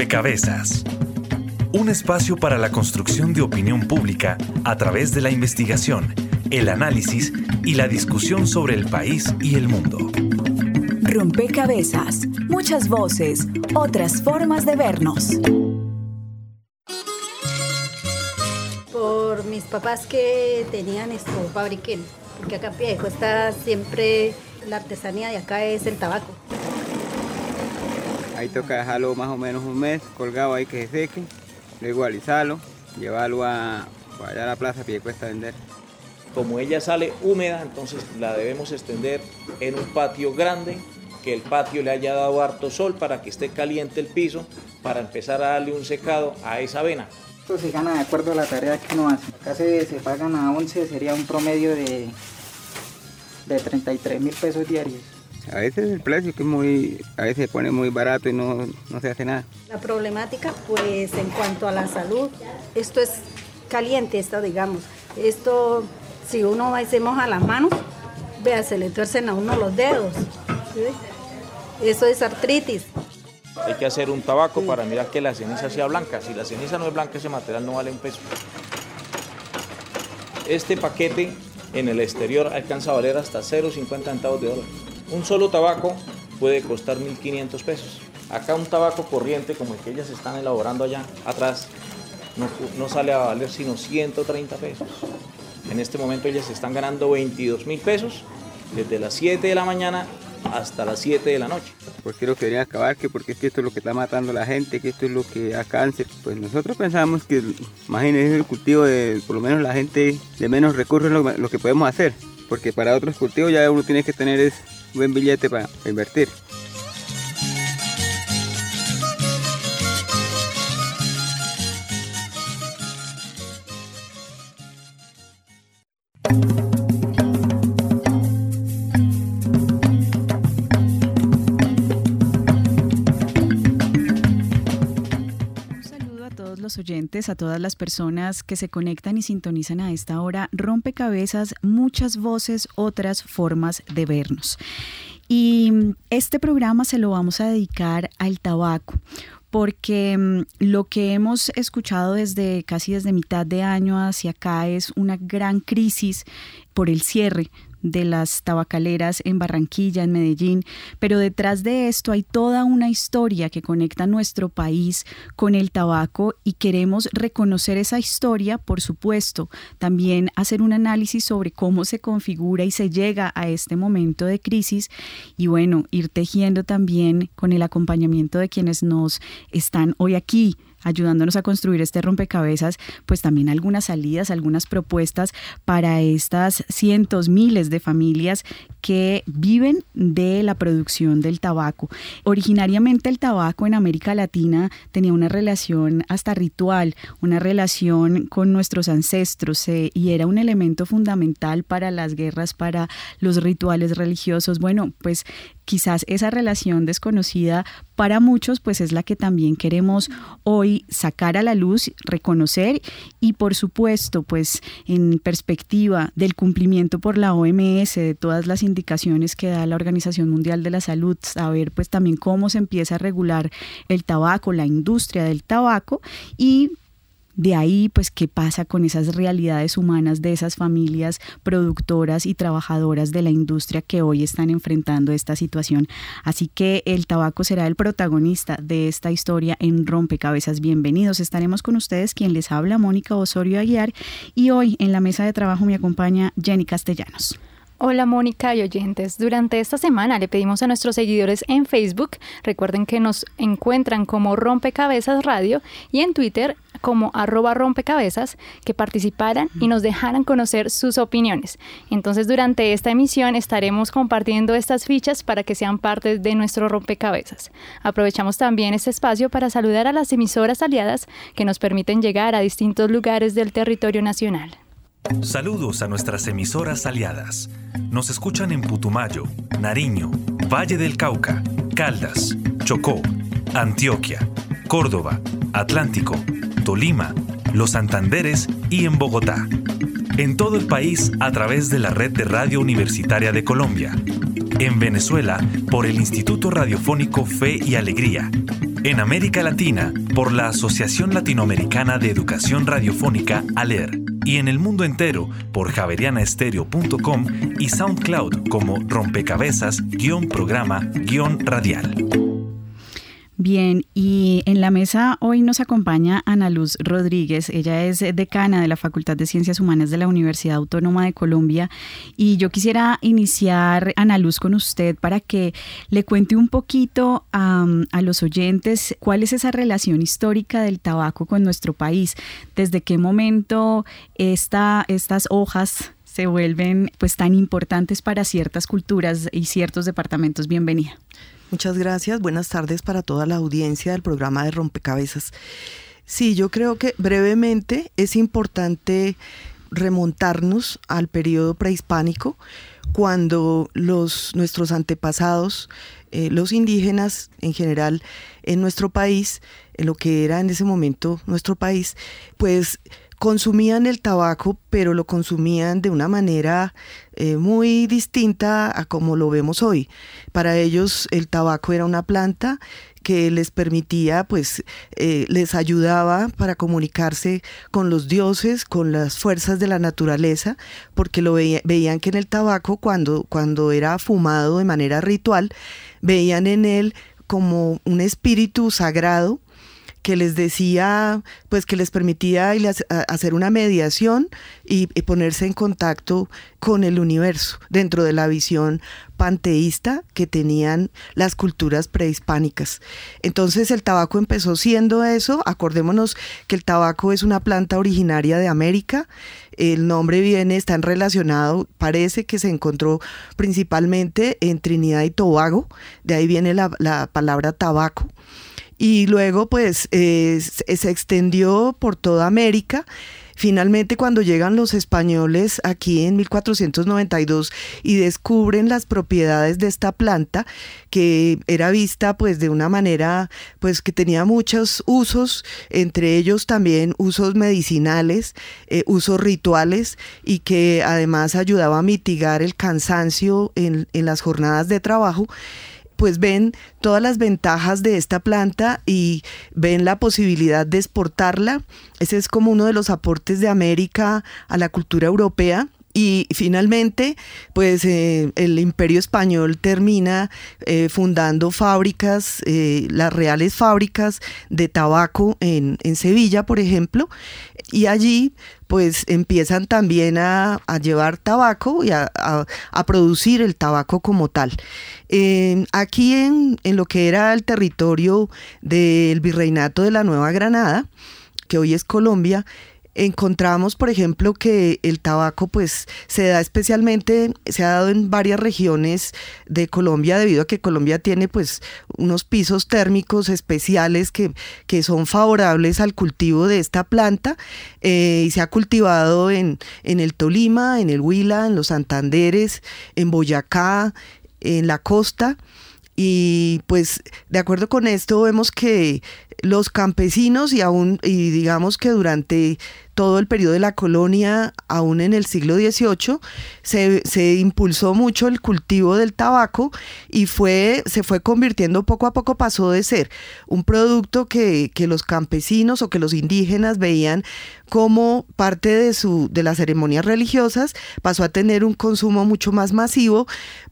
Rompecabezas. Un espacio para la construcción de opinión pública a través de la investigación, el análisis y la discusión sobre el país y el mundo. Rompecabezas. Muchas voces, otras formas de vernos. Por mis papás que tenían esto, fabriquen, porque acá en Piejo está siempre la artesanía de acá es el tabaco. Ahí toca dejarlo más o menos un mes colgado ahí que se seque, luego alisarlo, llevarlo a, allá a la plaza que cuesta vender. Como ella sale húmeda, entonces la debemos extender en un patio grande, que el patio le haya dado harto sol para que esté caliente el piso, para empezar a darle un secado a esa avena. Esto se gana de acuerdo a la tarea que uno hace. Acá se, se pagan a 11, sería un promedio de, de 33 mil pesos diarios. A veces el precio que es muy, a veces se pone muy barato y no, no se hace nada. La problemática, pues en cuanto a la salud, esto es caliente, esto digamos. Esto, si uno va y se moja las manos, vea, se le tuercen a uno los dedos. ¿sí? Eso es artritis. Hay que hacer un tabaco para mirar que la ceniza sea blanca. Si la ceniza no es blanca, ese material no vale un peso. Este paquete en el exterior alcanza a valer hasta 0,50 centavos de dólar. Un solo tabaco puede costar 1.500 pesos. Acá un tabaco corriente como el que ellas están elaborando allá atrás no, sale a valer sino 130 pesos. En este momento ellas están ganando 22 mil pesos desde las 7 de la mañana hasta las 7 de la noche. ¿Por qué lo querían acabar? Que porque es que esto es lo que está matando a la gente, que esto es lo que da cáncer. Pues nosotros pensamos que, imagínense el cultivo de, por lo menos la gente de menos recursos, lo que podemos hacer. Porque para otros cultivos ya uno tiene que tener es buen billete para invertir. A todas las personas que se conectan y sintonizan a esta hora, rompecabezas, muchas voces, otras formas de vernos. Y este programa se lo vamos a dedicar al tabaco porque lo que hemos escuchado desde casi desde mitad de año hacia acá es una gran crisis por el cierre de las tabacaleras en Barranquilla, en Medellín, pero detrás de esto hay toda una historia que conecta nuestro país con el tabaco y queremos reconocer esa historia, por supuesto, también hacer un análisis sobre cómo se configura y se llega a este momento de crisis y bueno, ir tejiendo también con el acompañamiento de quienes nos están hoy aquí ayudándonos a construir este rompecabezas, pues también algunas salidas, algunas propuestas para estas cientos, miles de familias que viven de la producción del tabaco. Originariamente el tabaco en América Latina tenía una relación hasta ritual, una relación con nuestros ancestros eh, y era un elemento fundamental para las guerras, para los rituales religiosos. Bueno, pues quizás esa relación desconocida para muchos, pues es la que también queremos hoy sacar a la luz, reconocer y por supuesto, pues en perspectiva del cumplimiento por la OMS de todas las indicaciones que da la Organización Mundial de la Salud, saber pues también cómo se empieza a regular el tabaco, la industria del tabaco y de ahí, pues, qué pasa con esas realidades humanas de esas familias productoras y trabajadoras de la industria que hoy están enfrentando esta situación. Así que el tabaco será el protagonista de esta historia en Rompecabezas. Bienvenidos. Estaremos con ustedes, quien les habla, Mónica Osorio Aguiar, y hoy en la mesa de trabajo me acompaña Jenny Castellanos. Hola Mónica y oyentes. Durante esta semana le pedimos a nuestros seguidores en Facebook, recuerden que nos encuentran como Rompecabezas Radio y en Twitter como arroba rompecabezas, que participaran y nos dejaran conocer sus opiniones. Entonces durante esta emisión estaremos compartiendo estas fichas para que sean parte de nuestro rompecabezas. Aprovechamos también este espacio para saludar a las emisoras aliadas que nos permiten llegar a distintos lugares del territorio nacional. Saludos a nuestras emisoras aliadas. Nos escuchan en Putumayo, Nariño, Valle del Cauca, Caldas, Chocó, Antioquia, Córdoba, Atlántico, Tolima, Los Santanderes y en Bogotá. En todo el país a través de la red de Radio Universitaria de Colombia. En Venezuela, por el Instituto Radiofónico Fe y Alegría. En América Latina, por la Asociación Latinoamericana de Educación Radiofónica, ALER. Y en el mundo entero, por javerianaestereo.com y SoundCloud como rompecabezas-programa-radial. Bien, y en la mesa hoy nos acompaña Ana Luz Rodríguez. Ella es decana de la Facultad de Ciencias Humanas de la Universidad Autónoma de Colombia. Y yo quisiera iniciar, Ana Luz, con usted para que le cuente un poquito a, los oyentes cuál es esa relación histórica del tabaco con nuestro país. ¿Desde qué momento esta, estas hojas se vuelven pues tan importantes para ciertas culturas y ciertos departamentos? Bienvenida. Muchas gracias. Buenas tardes para toda la audiencia del programa de Rompecabezas. Sí, yo creo que brevemente es importante remontarnos al periodo prehispánico, cuando los, nuestros antepasados, eh, los indígenas en general en nuestro país, en lo que era en ese momento nuestro país, pues consumían el tabaco, pero lo consumían de una manera eh, muy distinta a como lo vemos hoy. Para ellos el tabaco era una planta que les permitía, pues, eh, les ayudaba para comunicarse con los dioses, con las fuerzas de la naturaleza, porque lo veían que en el tabaco, cuando, cuando era fumado de manera ritual, veían en él como un espíritu sagrado que les decía, pues que les permitía hacer una mediación y, ponerse en contacto con el universo dentro de la visión panteísta que tenían las culturas prehispánicas. Entonces el tabaco empezó siendo eso, acordémonos que el tabaco es una planta originaria de América, el nombre viene, está relacionado, parece que se encontró principalmente en Trinidad y Tobago, de ahí viene la, la palabra tabaco y luego pues se extendió por toda América. Finalmente, cuando llegan los españoles aquí en 1492 y descubren las propiedades de esta planta, que era vista pues de una manera pues que tenía muchos usos, entre ellos también usos medicinales, eh, usos rituales y que además ayudaba a mitigar el cansancio en, en las jornadas de trabajo, pues ven todas las ventajas de esta planta y ven la posibilidad de exportarla. Ese es como uno de los aportes de América a la cultura europea. Y finalmente, pues eh, el imperio español termina eh, fundando fábricas, eh, las reales fábricas de tabaco en, en Sevilla, por ejemplo, y allí pues empiezan también a, llevar tabaco y a, producir el tabaco como tal. aquí en, en, lo que era el territorio del virreinato de la Nueva Granada, que hoy es Colombia, encontramos, por ejemplo, que el tabaco pues se da especialmente, se ha dado en varias regiones de Colombia debido a que Colombia tiene pues unos pisos térmicos especiales que, que son favorables al cultivo de esta planta eh, y se ha cultivado en, en el Tolima, en el Huila, en los Santanderes, en Boyacá, en la costa. Y pues de acuerdo con esto vemos que los campesinos y aún, y digamos que durante todo el periodo de la colonia, aún en el siglo XVIII, se, se, impulsó mucho el cultivo del tabaco y fue, se fue convirtiendo poco a poco, pasó de ser un producto que, que los campesinos o que los indígenas veían como parte de, su, de las ceremonias religiosas, pasó a tener un consumo mucho más masivo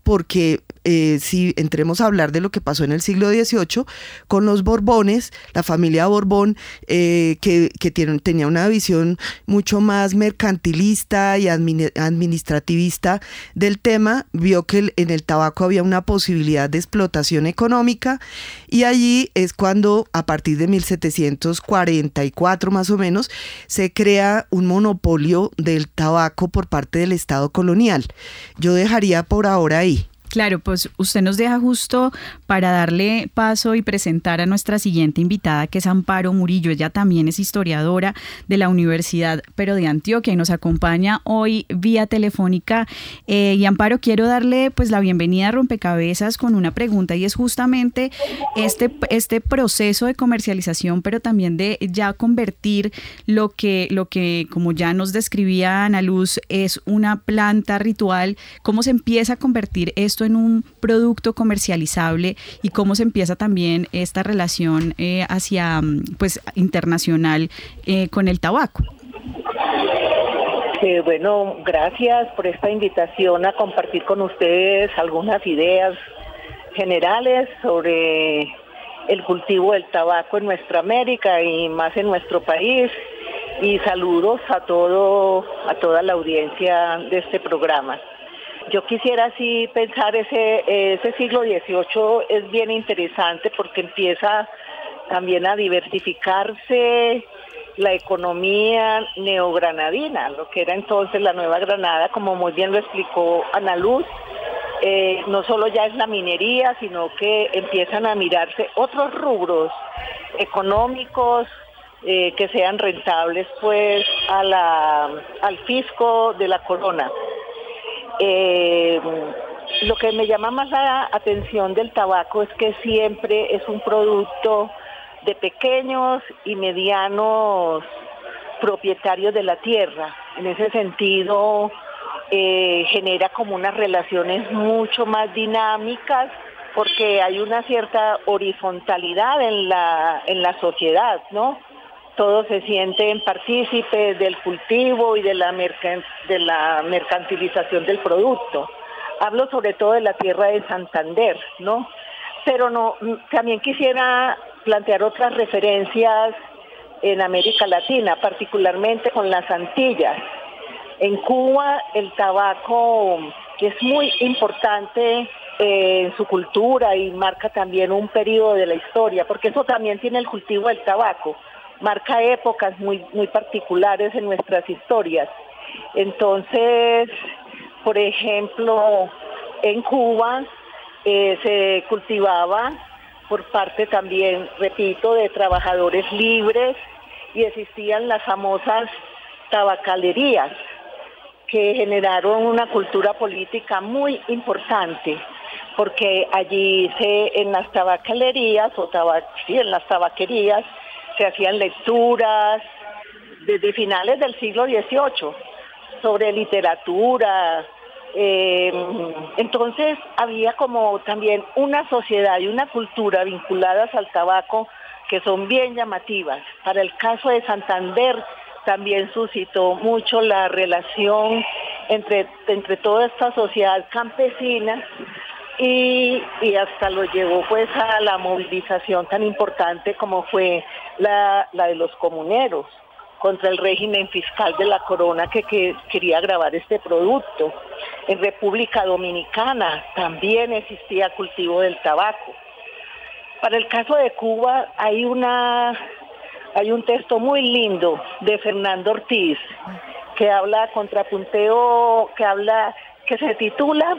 porque eh, si entremos a hablar de lo que pasó en el siglo XVIII con los Borbones, la familia Borbón, eh, que, que tenía una visión mucho más mercantilista y administrativista del tema, vio que en el tabaco había una posibilidad de explotación económica y allí es cuando a partir de 1744 más o menos se crea un monopolio del tabaco por parte del Estado colonial. Yo dejaría por ahora ahí. Claro, pues usted nos deja justo para darle paso y presentar a nuestra siguiente invitada, que es Amparo Murillo. Ella también es historiadora de la Universidad, pero de Antioquia, y nos acompaña hoy vía telefónica. Eh, y Amparo, quiero darle pues la bienvenida a Rompecabezas con una pregunta, y es justamente este, este proceso de comercialización, pero también de ya convertir lo que, lo que, como ya nos describía Ana Luz, es una planta ritual, cómo se empieza a convertir esto en un producto comercializable y cómo se empieza también esta relación eh, hacia mm, pues internacional eh, con el tabaco. Eh, bueno, gracias por esta invitación a compartir con ustedes algunas ideas generales sobre el cultivo del tabaco en nuestra América y más en nuestro país. Y saludos a todo, a toda la audiencia de este programa. Yo quisiera así pensar ese, ese siglo XVIII es bien interesante porque empieza también a diversificarse la economía neogranadina, lo que era entonces la Nueva Granada, como muy bien lo explicó Ana Luz, eh, no solo ya es la minería, sino que empiezan a mirarse otros rubros económicos eh, que sean rentables pues al fisco de la corona. Eh, lo que me llama más la atención del tabaco es que siempre es un producto de pequeños y medianos propietarios de la tierra. En ese sentido, eh, genera como unas relaciones mucho más dinámicas porque hay una cierta horizontalidad en la, en la sociedad, ¿no? Todos se sienten partícipes del cultivo y de la, de la mercantilización del producto. Hablo sobre todo de la tierra de Santander, ¿no? Pero no, también quisiera plantear otras referencias en América Latina, particularmente con las Antillas. En Cuba el tabaco, es muy importante eh, en su cultura y marca también un periodo de la historia, porque eso también tiene el cultivo del tabaco, marca épocas muy, muy particulares en nuestras historias. Entonces, por ejemplo, en Cuba eh, se cultivaba por parte también, repito, de trabajadores libres y existían las famosas tabacalerías que generaron una cultura política muy importante porque allí se en las tabacalerías o en las tabaquerías se hacían lecturas desde finales del siglo XVIII sobre literatura, eh, entonces había como también una sociedad y una cultura vinculadas al tabaco que son bien llamativas. Para el caso de Santander también suscitó mucho la relación entre, entre toda esta sociedad campesina y, hasta lo llevó pues a la movilización tan importante como fue la, la de los comuneros contra el régimen fiscal de la corona que, quería grabar este producto. En República Dominicana también existía cultivo del tabaco. Para el caso de Cuba hay una hay un texto muy lindo de Fernando Ortiz que habla contrapunteo que habla que se titula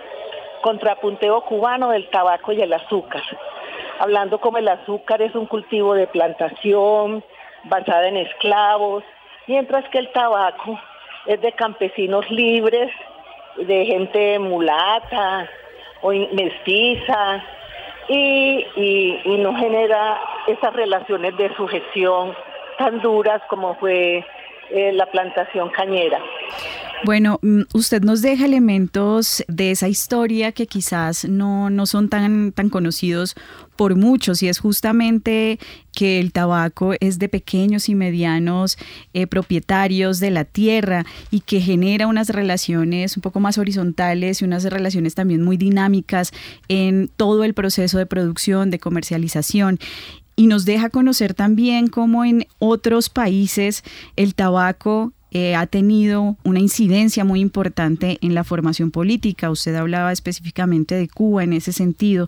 Contrapunteo cubano del tabaco y el azúcar. Hablando como el azúcar es un cultivo de plantación, basada en esclavos, mientras que el tabaco es de campesinos libres, de gente mulata o mestiza, y, no genera esas relaciones de sujeción tan duras como fue eh, la plantación cañera. Bueno, mm, usted nos deja elementos de esa historia que quizás no, no son tan, tan conocidos por muchos y es justamente que el tabaco es de pequeños y medianos eh, propietarios de la tierra y que genera unas relaciones un poco más horizontales y unas relaciones también muy dinámicas en todo el proceso de producción, de comercialización. Y nos deja conocer también cómo en otros países el tabaco eh, ha tenido una incidencia muy importante en la formación política. Usted hablaba específicamente de Cuba en ese sentido.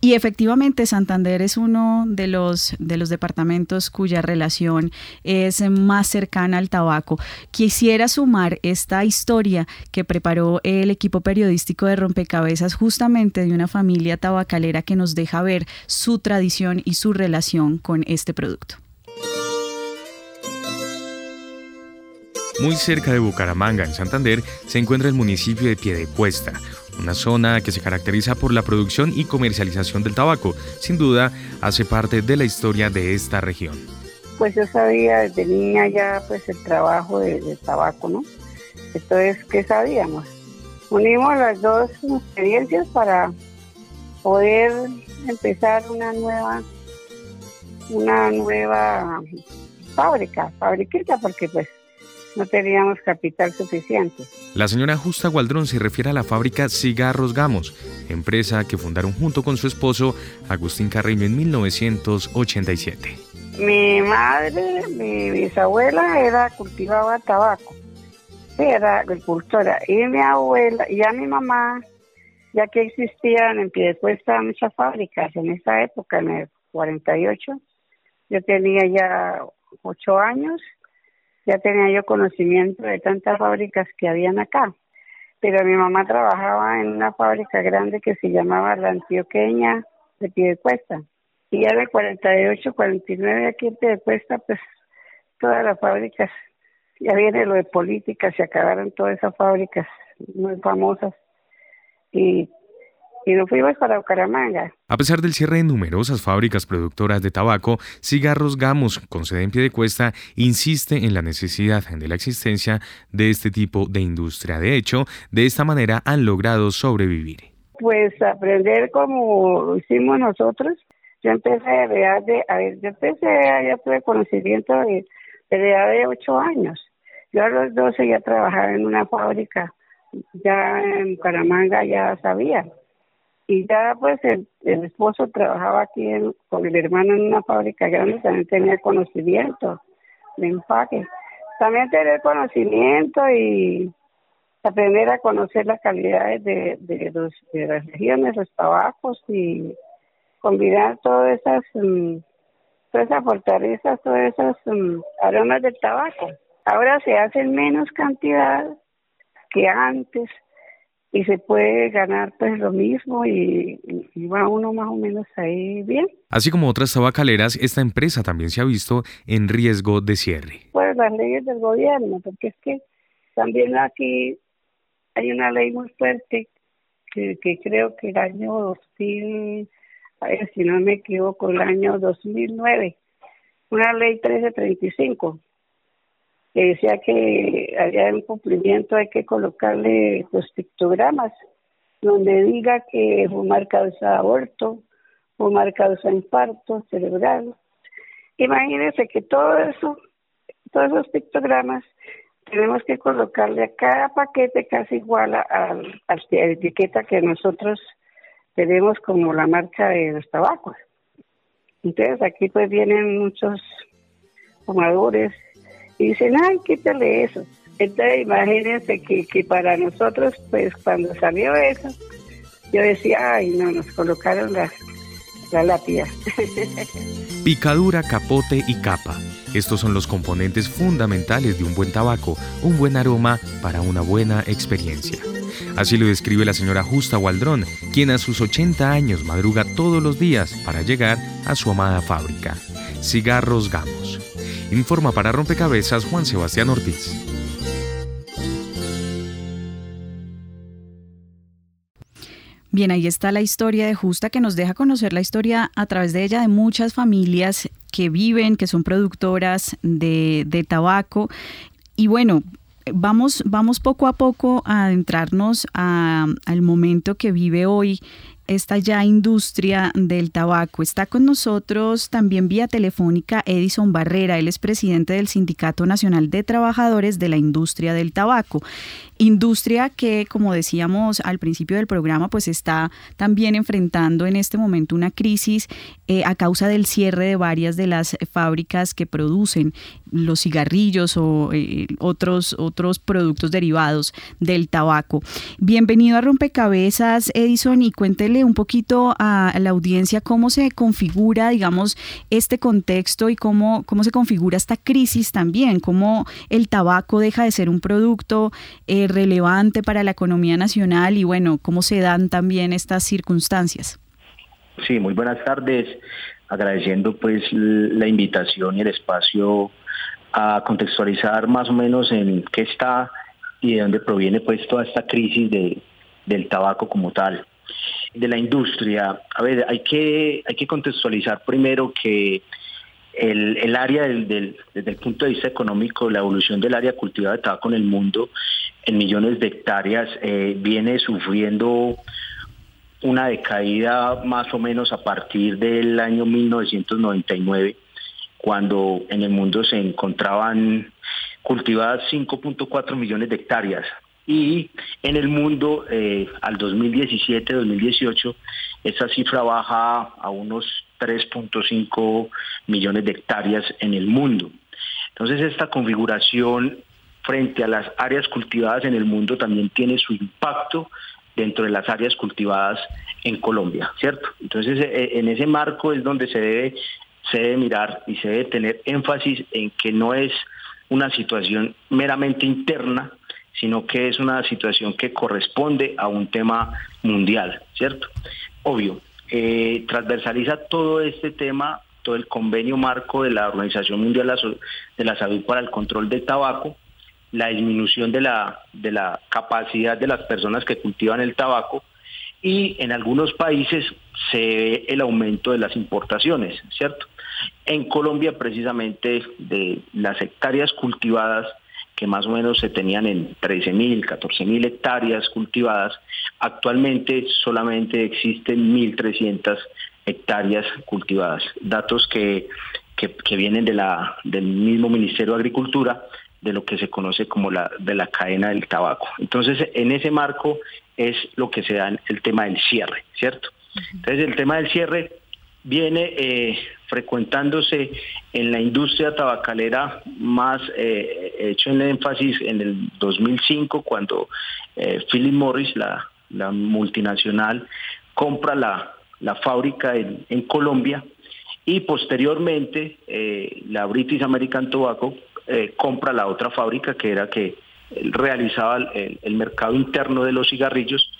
Y efectivamente Santander es uno de los, de los departamentos cuya relación es más cercana al tabaco. Quisiera sumar esta historia que preparó el equipo periodístico de Rompecabezas justamente de una familia tabacalera que nos deja ver su tradición y su relación con este producto. Muy cerca de Bucaramanga, en Santander, se encuentra el municipio de Piedecuesta, una zona que se caracteriza por la producción y comercialización del tabaco. Sin duda, hace parte de la historia de esta región. Pues yo sabía desde niña ya pues el trabajo del tabaco, ¿no? Entonces, ¿qué sabíamos? unimos las dos experiencias para poder empezar una nueva una nueva fábrica, fabriquita, porque pues no teníamos capital suficiente. La señora Justa Gualdrón se refiere a la fábrica Cigarros Gamos, empresa que fundaron junto con su esposo Agustín Carreño en 1987. Mi madre, mi bisabuela era cultivaba tabaco, era agricultora, y mi abuela, y a mi mamá, ya que existían en Piedecuesta muchas fábricas en esa época, en el 48, yo tenía ya ocho años, ya tenía yo conocimiento de tantas fábricas que habían acá. Pero mi mamá trabajaba en una fábrica grande que se llamaba La Antioqueña de Piedecuesta. Y ya de 48, 49 aquí en Piedecuesta, pues todas las fábricas, ya viene lo de política, se acabaron todas esas fábricas muy famosas. Y y nos fuimos para Bucaramanga. A pesar del cierre de numerosas fábricas productoras de tabaco, Cigarros Gamos, con sede en Piedecuesta, insiste en la necesidad de la existencia de este tipo de industria. De hecho, de esta manera han logrado sobrevivir. Pues aprender como hicimos nosotros. Yo empecé a edad de, a ver, yo empecé, ya tuve conocimiento de, de edad de ocho años. Yo a los doce ya trabajaba en una fábrica, ya en Bucaramanga ya sabía y ya pues el, esposo trabajaba aquí con el hermano en una fábrica grande, también tenía conocimiento de empaque. También tener conocimiento y aprender a conocer las calidades de, los, de las regiones, los tabacos y combinar todas esas, um, todas esas fortalezas, todas esas um, aromas del tabaco. Ahora se hacen menos cantidad que antes, y se puede ganar pues lo mismo y, va uno más o menos ahí bien. Así como otras tabacaleras, esta empresa también se ha visto en riesgo de cierre. Pues las leyes del gobierno, porque es que también aquí hay una ley muy fuerte que, que creo que el año 2000, a ver si no me equivoco, el año 2009, una ley 1335 que decía que había un cumplimiento hay que colocarle los pictogramas donde diga que fumar causa aborto, fumar causa infarto cerebral. Imagínense que todo eso, todos esos pictogramas, tenemos que colocarle a cada paquete casi igual a, a la etiqueta que nosotros tenemos como la marca de los tabacos. Entonces aquí pues vienen muchos fumadores y dicen, ay, quítale eso. Entonces imagínense que, que para nosotros, pues cuando salió eso, yo decía, ay, no, nos colocaron la, la lápida. Picadura, capote y capa. Estos son los componentes fundamentales de un buen tabaco, un buen aroma para una buena experiencia. Así lo describe la señora Justa Waldrón, quien a sus 80 años madruga todos los días para llegar a su amada fábrica. Cigarros Gamos. Informa para Rompecabezas Juan Sebastián Ortiz. Bien, ahí está la historia de Justa que nos deja conocer la historia a través de ella de muchas familias que viven, que son productoras de, de tabaco. Y bueno, vamos, vamos poco a poco a adentrarnos al momento que vive hoy esta ya industria del tabaco. Está con nosotros también vía telefónica Edison Barrera, él es presidente del Sindicato Nacional de Trabajadores de la Industria del Tabaco. Industria que, como decíamos al principio del programa, pues está también enfrentando en este momento una crisis eh, a causa del cierre de varias de las fábricas que producen los cigarrillos o eh, otros, otros productos derivados del tabaco. Bienvenido a Rompecabezas, Edison, y cuéntele un poquito a la audiencia cómo se configura, digamos, este contexto y cómo, cómo se configura esta crisis también, cómo el tabaco deja de ser un producto eh, relevante para la economía nacional y bueno, cómo se dan también estas circunstancias. Sí, muy buenas tardes. Agradeciendo pues la invitación y el espacio a contextualizar más o menos en qué está y de dónde proviene pues toda esta crisis de, del tabaco como tal. De la industria, a ver, hay que, hay que contextualizar primero que el, el área del, desde el punto de vista económico, la evolución del área cultivada de tabaco en el mundo en millones de hectáreas, eh, viene sufriendo una decaída más o menos a partir del año 1999, cuando en el mundo se encontraban cultivadas 5.4 millones de hectáreas. Y en el mundo, eh, al 2017-2018, esa cifra baja a unos 3.5 millones de hectáreas en el mundo. Entonces, esta configuración frente a las áreas cultivadas en el mundo también tiene su impacto dentro de las áreas cultivadas en Colombia, ¿cierto? Entonces, e, en ese marco es donde se debe, se debe mirar y se debe tener énfasis en que no es una situación meramente interna, sino que es una situación que corresponde a un tema mundial, ¿cierto? Obvio, eh, transversaliza todo este tema, todo el convenio marco de la Organización Mundial de la Salud para el Control del Tabaco, la disminución de la, de la capacidad de las personas que cultivan el tabaco y en algunos países se ve el aumento de las importaciones, ¿cierto? En Colombia precisamente de las hectáreas cultivadas que más o menos se tenían en 13.000, 14.000 hectáreas cultivadas, actualmente solamente existen 1.300 hectáreas cultivadas. Datos que, que, vienen de la, del mismo Ministerio de Agricultura, de lo que se conoce como la, de la cadena del tabaco. Entonces, en ese marco es lo que se da el tema del cierre, ¿cierto? Entonces, el tema del cierre viene eh, frecuentándose en la industria tabacalera más eh, hecho en énfasis en el 2005 cuando eh, Philip Morris, la, multinacional, compra la, fábrica en, Colombia y posteriormente la British American Tobacco compra la otra fábrica que era que realizaba el mercado interno de los cigarrillos.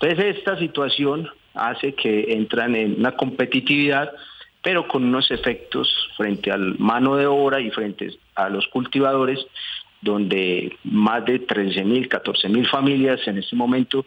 Entonces esta situación hace que entran en una competitividad, pero con unos efectos frente al mano de obra y frente a los cultivadores, donde más de 13.000, 14.000 familias en este momento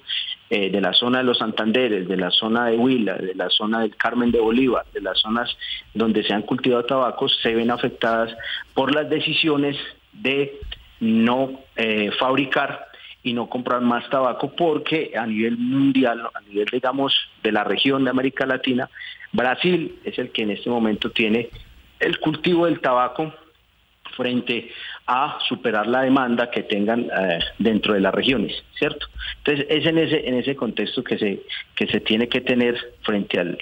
eh, de la zona de los Santanderes, de la zona de Huila, de la zona del Carmen de Bolívar, de las zonas donde se han cultivado tabacos, se ven afectadas por las decisiones de no eh, fabricar y no comprar más tabaco porque a nivel mundial, a nivel digamos de la región de América Latina, Brasil es el que en este momento tiene el cultivo del tabaco frente a superar la demanda que tengan eh, dentro de las regiones, ¿cierto? Entonces es en ese en ese contexto que se que se tiene que tener frente al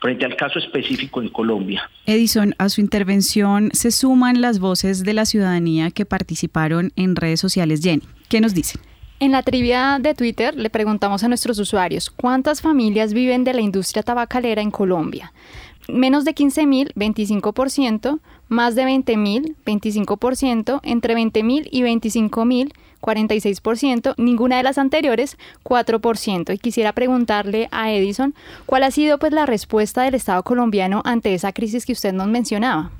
frente al caso específico en Colombia. Edison, a su intervención se suman las voces de la ciudadanía que participaron en redes sociales. Jenny, ¿qué nos dice? En la trivia de Twitter le preguntamos a nuestros usuarios cuántas familias viven de la industria tabacalera en Colombia. Menos de 15.000, 25%, más de 20.000, 25%, entre 20.000 y 25.000, 46%, ninguna de las anteriores, 4%. Y quisiera preguntarle a Edison, ¿cuál ha sido pues la respuesta del Estado colombiano ante esa crisis que usted nos mencionaba?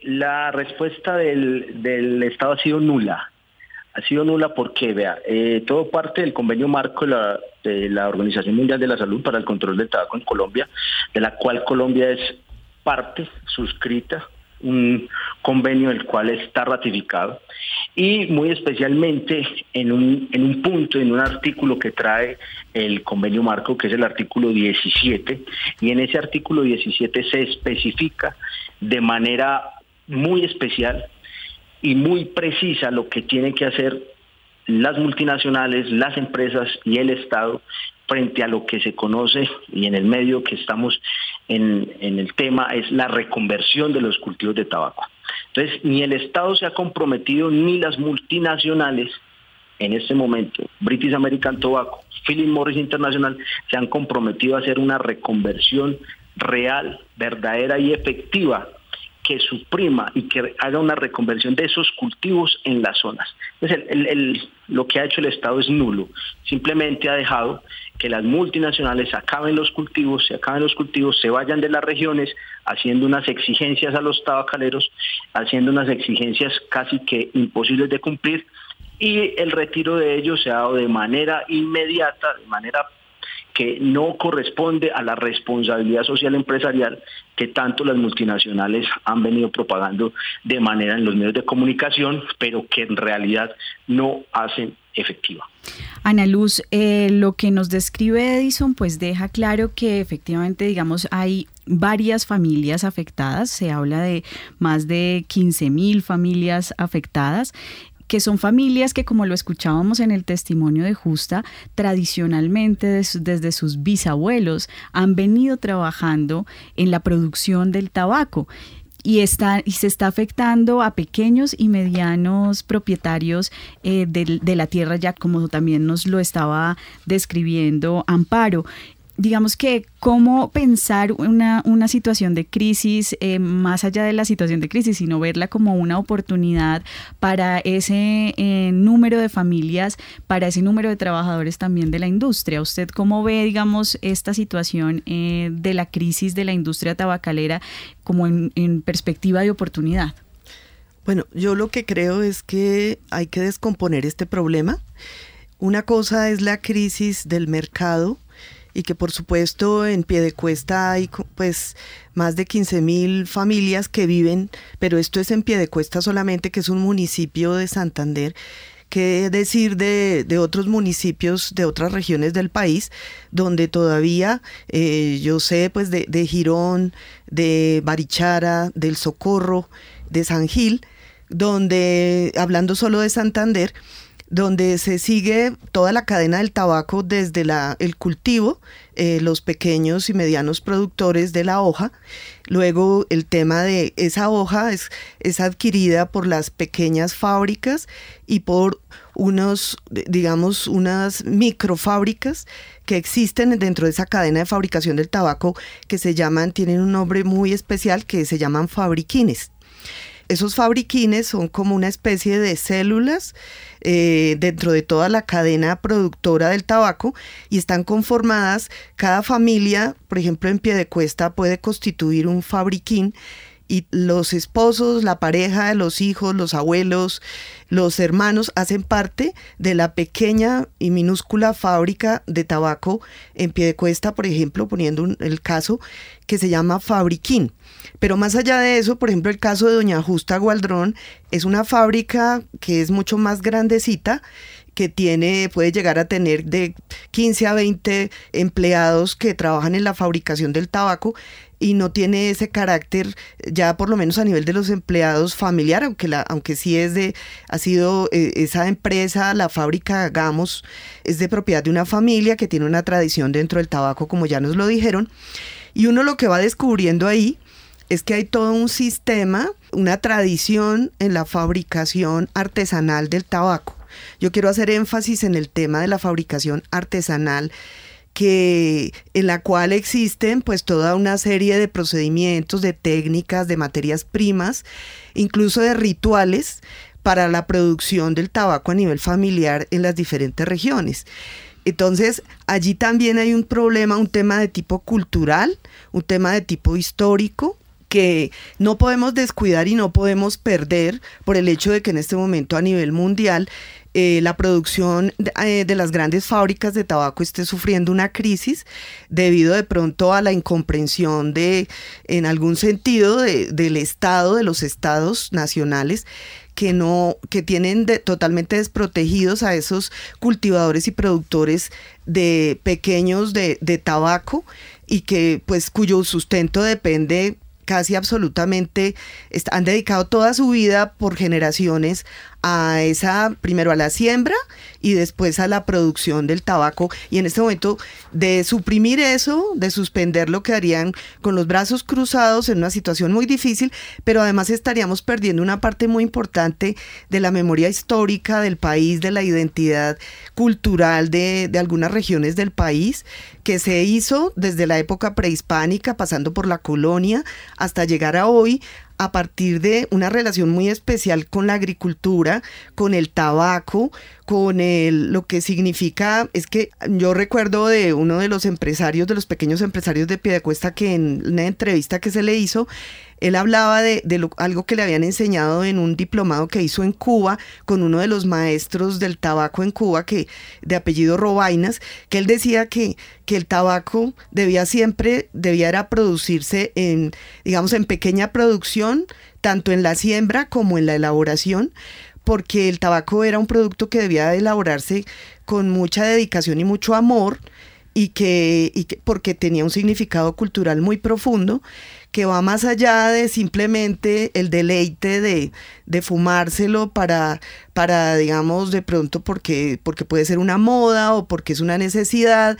La respuesta del, del Estado ha sido nula ha sido nula porque, vea, eh, todo parte del convenio marco de la, Organización Mundial de la Salud para el Control del Tabaco en Colombia, de la cual Colombia es parte suscrita, un convenio el cual está ratificado y muy especialmente en un, en un punto, en un artículo que trae el convenio marco, que es el artículo 17, y en ese artículo 17 se especifica de manera muy especial y muy precisa lo que tienen que hacer las multinacionales, las empresas y el Estado frente a lo que se conoce y en el medio que estamos en, el tema es la reconversión de los cultivos de tabaco. Entonces, ni el Estado se ha comprometido ni las multinacionales en este momento, British American Tobacco, Philip Morris International, se han comprometido a hacer una reconversión real, verdadera y efectiva que suprima y que haga una reconversión de esos cultivos en las zonas. Entonces, lo que ha hecho el Estado es nulo. Simplemente ha dejado que las multinacionales acaben los cultivos, se acaben los cultivos, se vayan de las regiones, haciendo unas exigencias a los tabacaleros, haciendo unas exigencias casi que imposibles de cumplir, y el retiro de ellos se ha dado de manera inmediata, de manera que no corresponde a la responsabilidad social empresarial que tanto las multinacionales han venido propagando de manera en los medios de comunicación, pero que en realidad no hacen efectiva. Ana Luz, eh, lo que nos describe Edison pues deja claro que efectivamente digamos hay varias familias afectadas, se habla de más de 15 mil familias afectadas que son familias que, como lo escuchábamos en el testimonio de Justa, tradicionalmente desde sus bisabuelos han venido trabajando en la producción del tabaco y, está, y se está afectando a pequeños y medianos propietarios eh, de, la tierra, ya como también nos lo estaba describiendo Amparo digamos que cómo pensar una, una situación de crisis eh, más allá de la situación de crisis, sino verla como una oportunidad para ese eh, número de familias, para ese número de trabajadores también de la industria. ¿Usted cómo ve, digamos, esta situación eh, de la crisis de la industria tabacalera como en, en perspectiva de oportunidad? Bueno, yo lo que creo es que hay que descomponer este problema. Una cosa es la crisis del mercado y que por supuesto en pie de cuesta hay pues más de 15 mil familias que viven, pero esto es en pie de cuesta solamente, que es un municipio de Santander. Qué decir de, otros municipios de otras regiones del país donde todavía eh, yo sé pues de, de, Girón, de Barichara, del Socorro, de San Gil, donde hablando solo de Santander, donde se sigue toda la cadena del tabaco desde el cultivo, eh, los pequeños y medianos productores de la hoja. Luego el tema de esa hoja es, es adquirida por las pequeñas fábricas y por unos, digamos, unas microfábricas que existen dentro de esa cadena de fabricación del tabaco que se llaman, tienen un nombre muy especial que se llaman fabriquines. Esos fabriquines son como una especie de células eh, dentro de toda la cadena productora del tabaco y están conformadas, cada familia, por ejemplo en Piedecuesta, puede constituir un fabriquín y los esposos, la pareja, los hijos, los abuelos, los hermanos hacen parte de la pequeña y minúscula fábrica de tabaco en Piedecuesta, por ejemplo, poniendo el caso que se llama Fabriquín. Pero más allá de eso, por ejemplo, el caso de Doña Justa Gualdrón es una fábrica que es mucho más grandecita que tiene, puede llegar a tener de 15 a 20 empleados que trabajan en la fabricación del tabaco y no tiene ese carácter ya por lo menos a nivel de los empleados familiar, aunque la, aunque sí es de, ha sido eh, esa empresa, la fábrica Gamos, es de propiedad de una familia que tiene una tradición dentro del tabaco, como ya nos lo dijeron. Y uno lo que va descubriendo ahí es que hay todo un sistema, una tradición en la fabricación artesanal del tabaco. Yo quiero hacer énfasis en el tema de la fabricación artesanal que en la cual existen pues toda una serie de procedimientos, de técnicas, de materias primas, incluso de rituales para la producción del tabaco a nivel familiar en las diferentes regiones. Entonces, allí también hay un problema, un tema de tipo cultural, un tema de tipo histórico, que no podemos descuidar y no podemos perder por el hecho de que en este momento a nivel mundial eh, la producción eh, de, las grandes fábricas de tabaco esté sufriendo una crisis debido de pronto a la incomprensión de, en algún sentido, del Estado, de los estados nacionales que no, que tienen totalmente desprotegidos a esos cultivadores y productores de pequeños de, de tabaco y que pues cuyo sustento depende casi absolutamente han dedicado toda su vida por generaciones a esa, primero a la siembra y después a la producción del tabaco. Y en este momento de suprimir eso, de suspenderlo, quedarían con los brazos cruzados en una situación muy difícil, pero además estaríamos perdiendo una parte muy importante de la memoria histórica del país, de la identidad cultural de, de algunas regiones del país, que se hizo desde la época prehispánica, pasando por la colonia, hasta llegar a hoy a partir de una relación muy especial con la agricultura, con el tabaco, con el, lo que significa, es que yo recuerdo de uno de los empresarios, de los pequeños empresarios de Piedecuesta, que en una entrevista que se le hizo, él hablaba de, algo que le habían enseñado en un diplomado que hizo en Cuba con uno de los maestros del tabaco en Cuba, que de apellido Robainas, que él decía que, que el tabaco debía siempre, debía producirse en, digamos, en pequeña producción, tanto en la siembra como en la elaboración, porque el tabaco era un producto que debía de elaborarse con mucha dedicación y mucho amor y que, y que porque tenía un significado cultural muy profundo que va más allá de simplemente el deleite de, de fumárselo para, para, digamos, de pronto porque, porque puede ser una moda o porque es una necesidad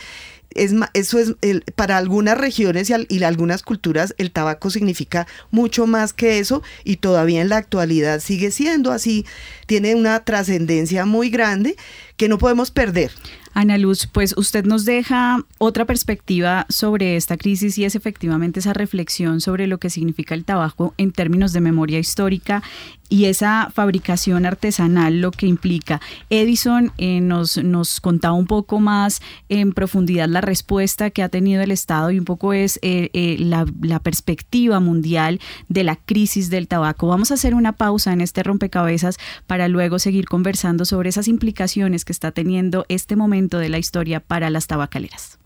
es, eso es para algunas regiones y, y, algunas culturas el tabaco significa mucho más que eso y todavía en la actualidad sigue siendo así, tiene una trascendencia muy grande que no podemos perder. Ana Luz, pues usted nos deja otra perspectiva sobre esta crisis y es efectivamente esa reflexión sobre lo que significa el tabaco en términos de memoria histórica y esa fabricación artesanal lo que implica. Edison eh, nos, nos contaba un poco más en profundidad la respuesta que ha tenido el Estado y un poco es eh, eh, la, la, perspectiva mundial de la crisis del tabaco. Vamos a hacer una pausa en este rompecabezas para luego seguir conversando sobre esas implicaciones que está teniendo este momento de la historia para las tabacaleras.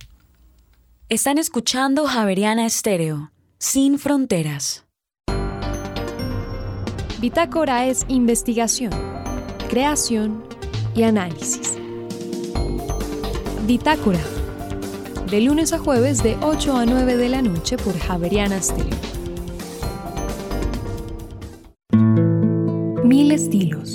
Están escuchando Javeriana Estéreo, sin fronteras. Bitácora es investigación, creación y análisis. Bitácora, de lunes a jueves de 8 a 9 de la noche por Javeriana Stereo. Mil estilos.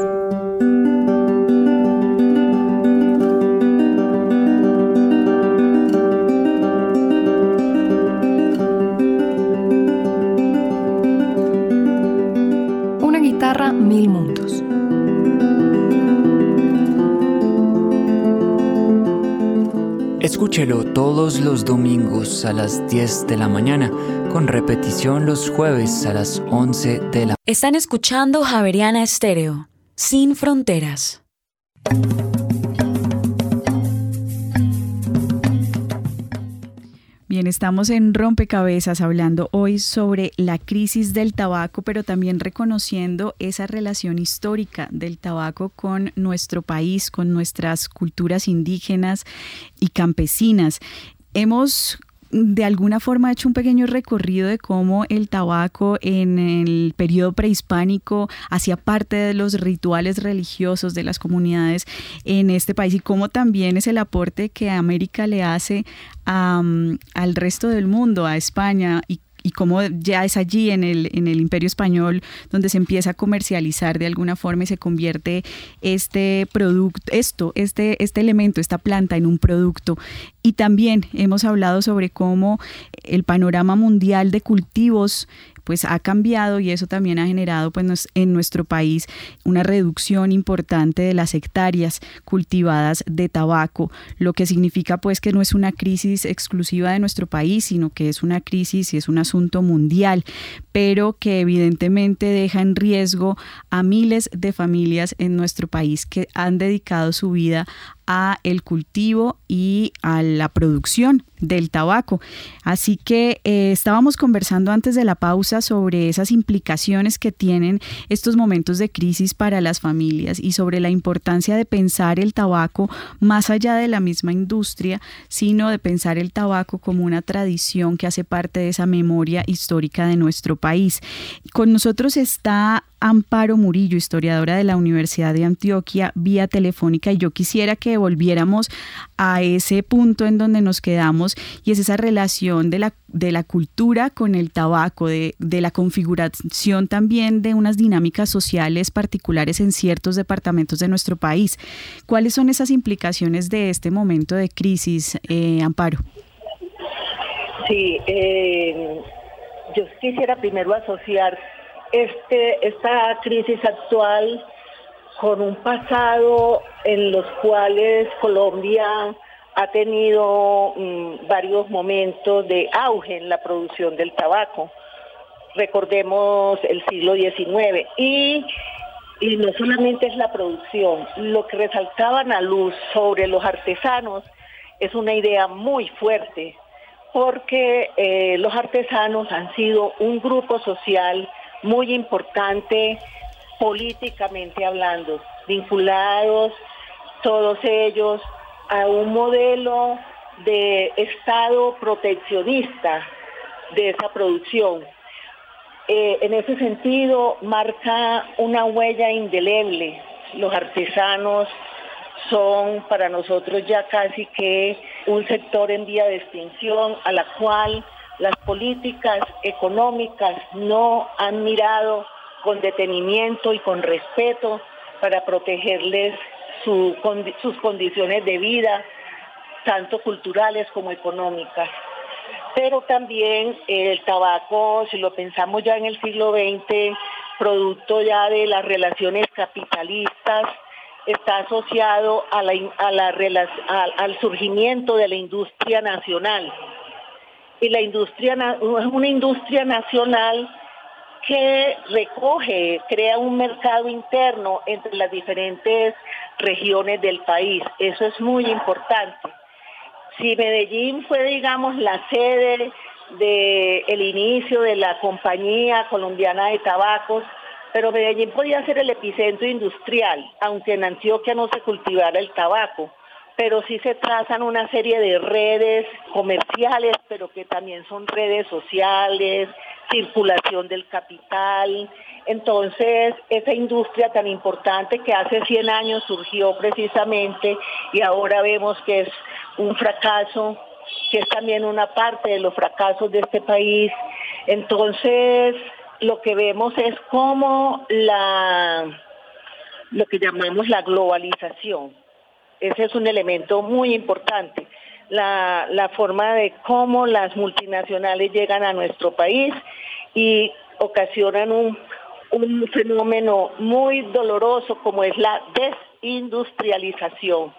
todos los domingos a las 10 de la mañana, con repetición los jueves a las 11 de la Están escuchando Javeriana Estéreo, sin fronteras. Estamos en Rompecabezas hablando hoy sobre la crisis del tabaco, pero también reconociendo esa relación histórica del tabaco con nuestro país, con nuestras culturas indígenas y campesinas. Hemos de alguna forma hecho un pequeño recorrido de cómo el tabaco en el periodo prehispánico hacía parte de los rituales religiosos de las comunidades en este país y cómo también es el aporte que América le hace al resto del mundo, a España y y cómo ya es allí en el, en el imperio español donde se empieza a comercializar de alguna forma y se convierte este producto, esto, este, este elemento, esta planta en un producto. Y también hemos hablado sobre cómo el panorama mundial de cultivos pues ha cambiado y eso también ha generado pues en nuestro país una reducción importante de las hectáreas cultivadas de tabaco, lo que significa pues que no es una crisis exclusiva de nuestro país, sino que es una crisis y es un asunto mundial, pero que evidentemente deja en riesgo a miles de familias en nuestro país que han dedicado su vida a el cultivo y a la producción del tabaco. Así que eh, estábamos conversando antes de la pausa sobre esas implicaciones que tienen estos momentos de crisis para las familias y sobre la importancia de pensar el tabaco más allá de la misma industria, sino de pensar el tabaco como una tradición que hace parte de esa memoria histórica de nuestro país. Con nosotros está Amparo Murillo, historiadora de la Universidad de Antioquia, vía telefónica, y yo quisiera que volviéramos a ese punto en donde nos quedamos, y es esa relación de la, de la cultura con el tabaco, de, de la configuración también de unas dinámicas sociales particulares en ciertos departamentos de nuestro país. ¿Cuáles son esas implicaciones de este momento de crisis, eh, Amparo? Sí, eh, yo quisiera primero asociar este, esta crisis actual con un pasado en los cuales Colombia ha tenido mm, varios momentos de auge en la producción del tabaco. Recordemos el siglo XIX y, y no solamente es la producción, lo que resaltaban a luz sobre los artesanos es una idea muy fuerte, porque eh, los artesanos han sido un grupo social muy importante políticamente hablando, vinculados todos ellos a un modelo de Estado proteccionista de esa producción. Eh, en ese sentido, marca una huella indeleble. Los artesanos son para nosotros ya casi que un sector en vía de extinción a la cual las políticas económicas no han mirado con detenimiento y con respeto para protegerles sus condiciones de vida, tanto culturales como económicas. Pero también el tabaco, si lo pensamos ya en el siglo XX, producto ya de las relaciones capitalistas, está asociado al surgimiento de la industria nacional. Y la industria es una industria nacional que recoge, crea un mercado interno entre las diferentes regiones del país. Eso es muy importante. Si Medellín fue, digamos, la sede del inicio de la compañía colombiana de tabacos, pero Medellín podía ser el epicentro industrial, aunque en Antioquia no se cultivara el tabaco pero sí se trazan una serie de redes comerciales, pero que también son redes sociales, circulación del capital. Entonces, esa industria tan importante que hace 100 años surgió precisamente y ahora vemos que es un fracaso, que es también una parte de los fracasos de este país. Entonces, lo que vemos es cómo la lo que llamamos la globalización ese es un elemento muy importante. La, forma de cómo las multinacionales llegan a nuestro país y ocasionan un, fenómeno muy doloroso como es la desindustrialización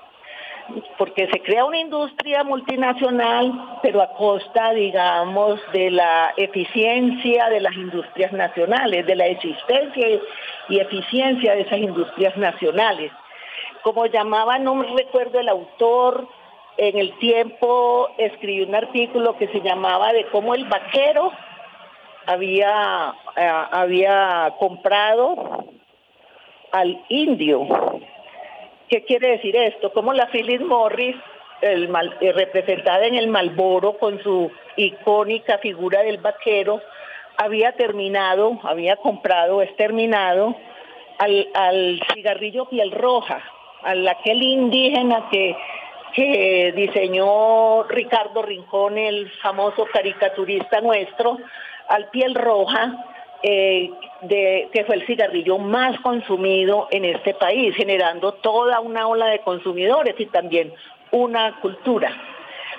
porque se crea una industria multinacional, pero a costa, digamos, de la eficiencia de las industrias nacionales, de la existencia y eficiencia de esas industrias nacionales como llamaba, no me recuerdo el autor, en el tiempo escribió un artículo que se llamaba de cómo el vaquero había, eh, había comprado al indio. ¿Qué quiere decir esto? Como la Phyllis Morris, eh, representada en el Malboro con su icónica figura del vaquero, había terminado, había comprado, es terminado al, al cigarrillo piel roja, al aquel indígena que, diseñó Ricardo Rincón, el famoso caricaturista nuestro, al piel roja, eh, de, que fue el cigarrillo más consumido en este país, generando toda una ola de consumidores y también una cultura.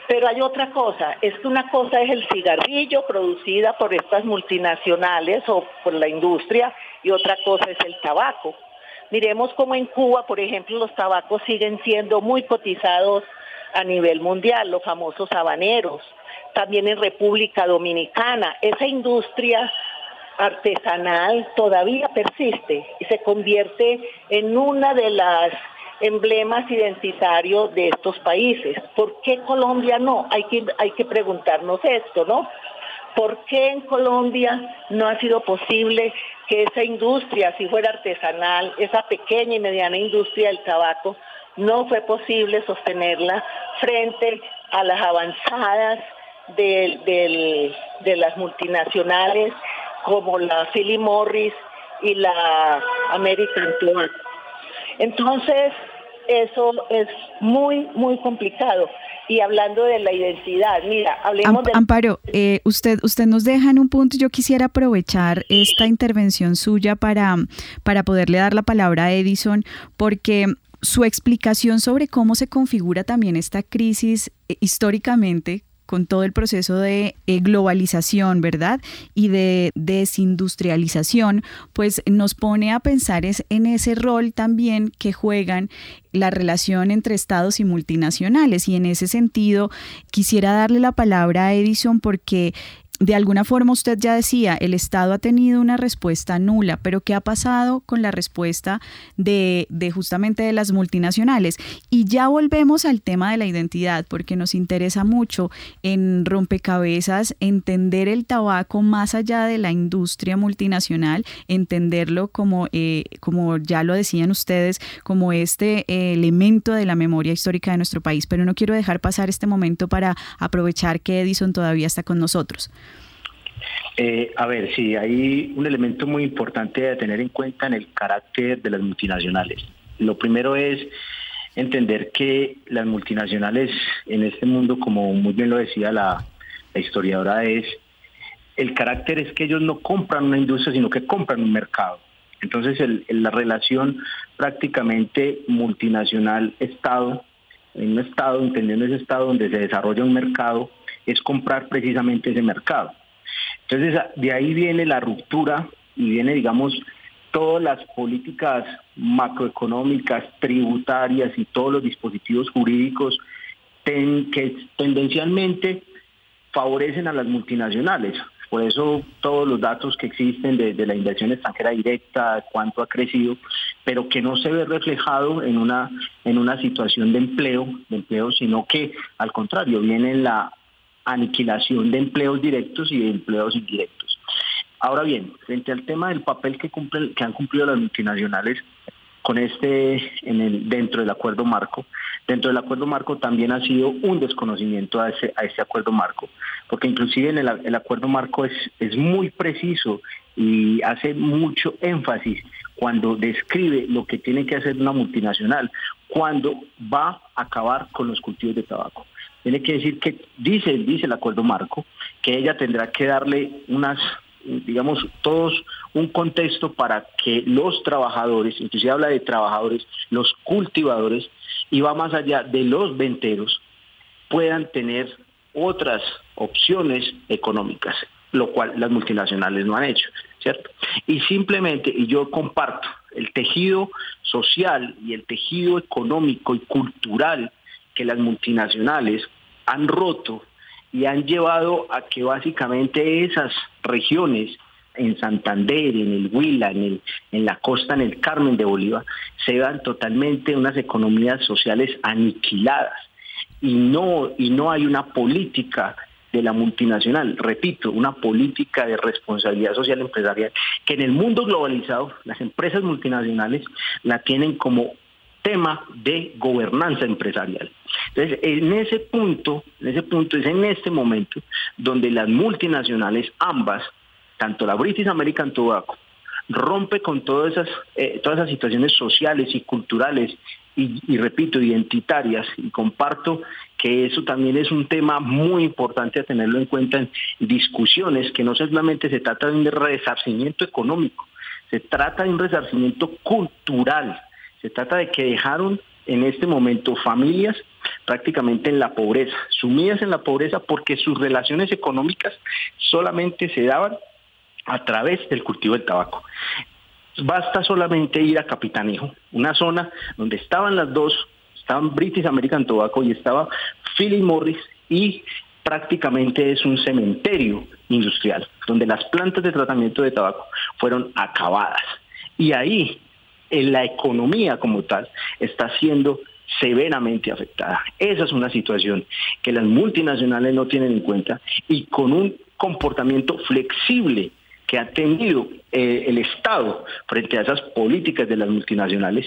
Pero hay otra cosa, es que una cosa es el cigarrillo producida por estas multinacionales o por la industria y otra cosa es el tabaco. Miremos cómo en Cuba, por ejemplo, los tabacos siguen siendo muy cotizados a nivel mundial, los famosos habaneros. También en República Dominicana, esa industria artesanal todavía persiste y se convierte en una de las emblemas identitarios de estos países. ¿Por qué Colombia no? Hay que, hay que preguntarnos esto, ¿no? ¿Por qué en Colombia no ha sido posible que esa industria, si fuera artesanal, esa pequeña y mediana industria del tabaco, no fue posible sostenerla frente a las avanzadas de, las multinacionales como la Philip Morris y la American Tobacco. Entonces, eso es muy, muy complicado. Y hablando de la identidad, mira, hablemos de... Amparo, eh, usted, usted nos deja en un punto, yo quisiera aprovechar esta intervención suya para, para poderle dar la palabra a Edison, porque su explicación sobre cómo se configura también esta crisis eh, históricamente con todo el proceso de eh, globalización, ¿verdad? Y de desindustrialización, pues nos pone a pensar es en ese rol también que juegan la relación entre estados y multinacionales. Y en ese sentido, quisiera darle la palabra a Edison porque de alguna forma usted ya decía, el Estado ha tenido una respuesta nula, pero ¿qué ha pasado con la respuesta de, de, justamente de las multinacionales? Y ya volvemos al tema de la identidad, porque nos interesa mucho en rompecabezas entender el tabaco más allá de la industria multinacional, entenderlo como, eh, como ya lo decían ustedes, como este eh, elemento de la memoria histórica de nuestro país. Pero no quiero dejar pasar este momento para aprovechar que Edison todavía está con nosotros. Eh, a ver, sí, hay un elemento muy importante de tener en cuenta en el carácter de las multinacionales. Lo primero es entender que las multinacionales en este mundo, como muy bien lo decía la, historiadora, es el carácter es que ellos no compran una industria, sino que compran un mercado. Entonces, la relación prácticamente multinacional-Estado, en un Estado, entendiendo ese Estado donde se desarrolla un mercado, es comprar precisamente ese mercado. Entonces, de ahí viene la ruptura y viene, digamos, todas las políticas macroeconómicas, tributarias y todos los dispositivos jurídicos que tendencialmente favorecen a las multinacionales. Por eso todos los datos que existen de, la inversión extranjera directa, cuánto ha crecido, pero que no se ve reflejado en una, en una situación de empleo, de empleo, sino que al contrario, viene la aniquilación de empleos directos y de empleos indirectos. Ahora bien, frente al tema del papel que, cumplen, que han cumplido las multinacionales con este dentro del acuerdo marco, dentro del acuerdo marco también ha sido un desconocimiento a ese, a ese acuerdo marco, porque inclusive en el, el acuerdo marco es, es muy preciso y hace mucho énfasis cuando describe lo que tiene que hacer una multinacional cuando va a acabar con los cultivos de tabaco tiene que decir que dice, dice el acuerdo marco, que ella tendrá que darle unas, digamos, todos un contexto para que los trabajadores, inclusive habla de trabajadores, los cultivadores, y va más allá de los venteros, puedan tener otras opciones económicas, lo cual las multinacionales no han hecho, ¿cierto? Y simplemente, y yo comparto, el tejido social y el tejido económico y cultural que las multinacionales han roto y han llevado a que básicamente esas regiones en Santander, en el Huila, en, el, en la costa, en el Carmen de Bolívar, se vean totalmente unas economías sociales aniquiladas. Y no, y no hay una política de la multinacional, repito, una política de responsabilidad social empresarial que en el mundo globalizado las empresas multinacionales la tienen como tema de gobernanza empresarial. Entonces, en ese punto, en ese punto es en este momento donde las multinacionales, ambas, tanto la British American Tobacco, rompe con todas esas, eh, todas esas situaciones sociales y culturales y, y, repito, identitarias, y comparto que eso también es un tema muy importante a tenerlo en cuenta en discusiones, que no solamente se trata de un resarcimiento económico, se trata de un resarcimiento cultural, se trata de que dejaron en este momento familias prácticamente en la pobreza, sumidas en la pobreza porque sus relaciones económicas solamente se daban a través del cultivo del tabaco. Basta solamente ir a Capitanejo, una zona donde estaban las dos, estaban British American Tobacco y estaba Philip Morris y prácticamente es un cementerio industrial, donde las plantas de tratamiento de tabaco fueron acabadas. Y ahí la economía como tal está siendo severamente afectada. Esa es una situación que las multinacionales no tienen en cuenta y con un comportamiento flexible que ha tenido eh, el Estado frente a esas políticas de las multinacionales,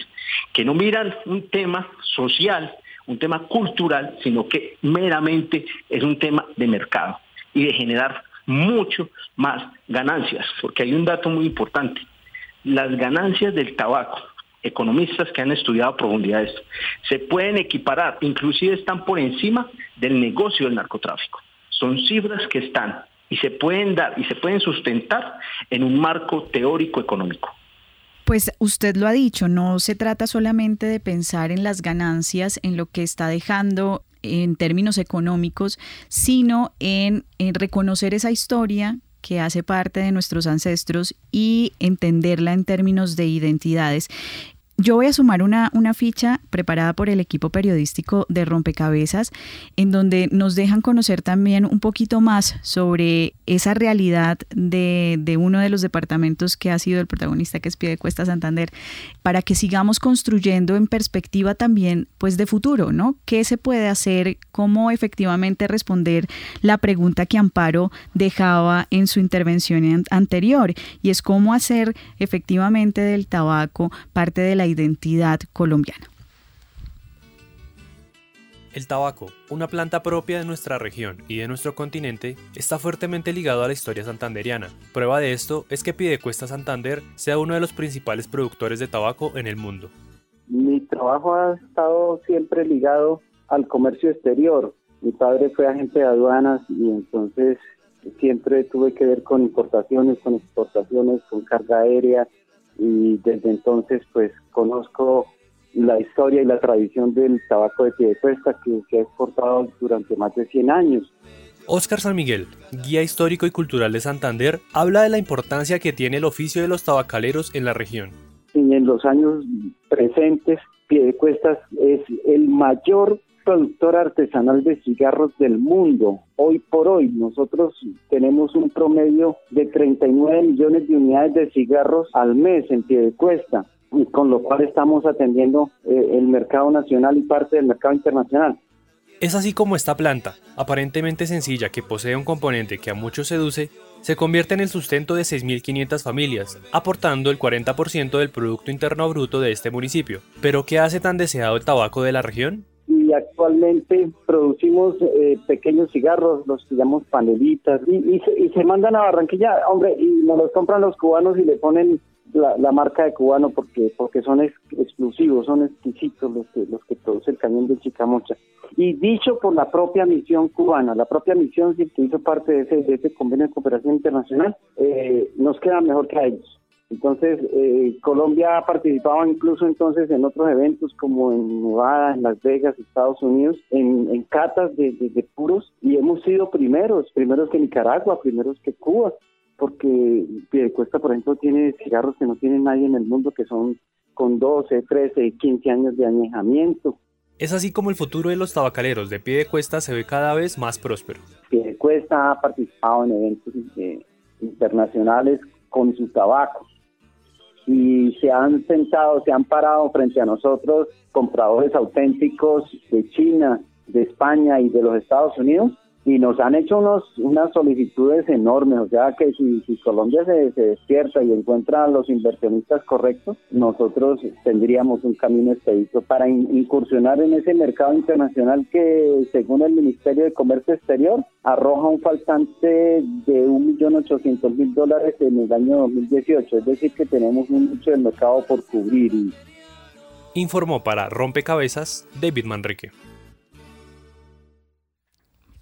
que no miran un tema social, un tema cultural, sino que meramente es un tema de mercado y de generar mucho más ganancias, porque hay un dato muy importante las ganancias del tabaco, economistas que han estudiado a profundidad esto, se pueden equiparar, inclusive están por encima del negocio del narcotráfico. Son cifras que están y se pueden dar y se pueden sustentar en un marco teórico económico. Pues usted lo ha dicho, no se trata solamente de pensar en las ganancias, en lo que está dejando en términos económicos, sino en, en reconocer esa historia que hace parte de nuestros ancestros y entenderla en términos de identidades. Yo voy a sumar una, una ficha preparada por el equipo periodístico de Rompecabezas, en donde nos dejan conocer también un poquito más sobre esa realidad de, de uno de los departamentos que ha sido el protagonista, que es Piedecuesta Santander, para que sigamos construyendo en perspectiva también pues de futuro, ¿no? ¿Qué se puede hacer? ¿Cómo efectivamente responder la pregunta que Amparo dejaba en su intervención anterior? Y es cómo hacer efectivamente del tabaco parte de la identidad colombiana. El tabaco, una planta propia de nuestra región y de nuestro continente, está fuertemente ligado a la historia santanderiana. Prueba de esto es que Pidecuesta Santander sea uno de los principales productores de tabaco en el mundo. Mi trabajo ha estado siempre ligado al comercio exterior. Mi padre fue agente de aduanas y entonces siempre tuve que ver con importaciones, con exportaciones, con carga aérea, y desde entonces pues conozco la historia y la tradición del tabaco de Piedecuesta que se ha exportado durante más de 100 años. Óscar San Miguel, guía histórico y cultural de Santander, habla de la importancia que tiene el oficio de los tabacaleros en la región. en los años presentes, Piedecuestas es el mayor productor artesanal de cigarros del mundo. Hoy por hoy nosotros tenemos un promedio de 39 millones de unidades de cigarros al mes en pie de cuesta, con lo cual estamos atendiendo eh, el mercado nacional y parte del mercado internacional. Es así como esta planta, aparentemente sencilla que posee un componente que a muchos seduce, se convierte en el sustento de 6.500 familias, aportando el 40% del Producto Interno Bruto de este municipio. ¿Pero qué hace tan deseado el tabaco de la región? Y actualmente producimos eh, pequeños cigarros, los que llamamos panelitas, y, se, mandan a Barranquilla, hombre, y nos los compran los cubanos y le ponen la, marca de cubano porque porque son exclusivos, son exquisitos los que, los que produce el cañón de Chicamocha. Y dicho por la propia misión cubana, la propia misión que hizo parte de ese, de ese convenio de cooperación internacional, eh, nos queda mejor que a ellos. Entonces, eh, Colombia ha participado incluso entonces en otros eventos como en Nevada, en Las Vegas, Estados Unidos, en, catas de, puros y hemos sido primeros, primeros que Nicaragua, primeros que Cuba, porque Piedecuesta, por ejemplo, tiene cigarros que no tiene nadie en el mundo que son con 12, 13, 15 años de añejamiento. Es así como el futuro de los tabacaleros de Piedecuesta se ve cada vez más próspero. Piedecuesta ha participado en eventos eh, internacionales con sus tabacos y se han sentado, se han parado frente a nosotros compradores auténticos de China, de España y de los Estados Unidos y nos han hecho unos, unas solicitudes enormes, o sea que si, Colombia se, se, despierta y encuentra a los inversionistas correctos, nosotros tendríamos un camino expedito para incursionar en ese mercado internacional que según el Ministerio de Comercio Exterior arroja un faltante de 1.800.000 dólares en el año 2018, es decir que tenemos un nicho de mercado por cubrir. Informó para Rompecabezas David Manrique.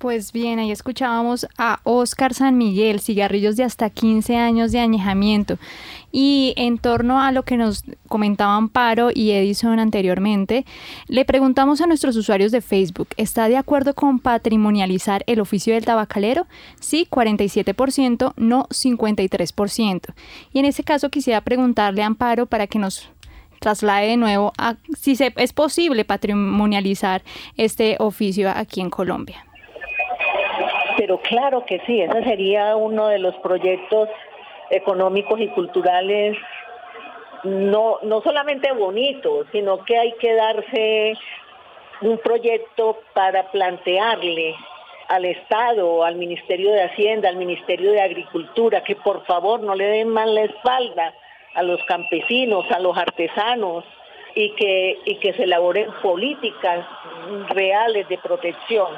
Pues bien, ahí escuchábamos a Oscar San Miguel, cigarrillos de hasta 15 años de añejamiento. Y en torno a lo que nos comentaban Paro y Edison anteriormente, le preguntamos a nuestros usuarios de Facebook, ¿está de acuerdo con patrimonializar el oficio del tabacalero? Sí, 47%, no 53%. Y en ese caso quisiera preguntarle a Amparo para que nos traslade de nuevo a si se, es posible patrimonializar este oficio aquí en Colombia. Pero claro que sí, ese sería uno de los proyectos económicos y culturales no, no solamente bonitos, sino que hay que darse un proyecto para plantearle al Estado, al Ministerio de Hacienda, al Ministerio de Agricultura, que por favor no le den mal la espalda a los campesinos, a los artesanos, y que, y que se elaboren políticas reales de protección.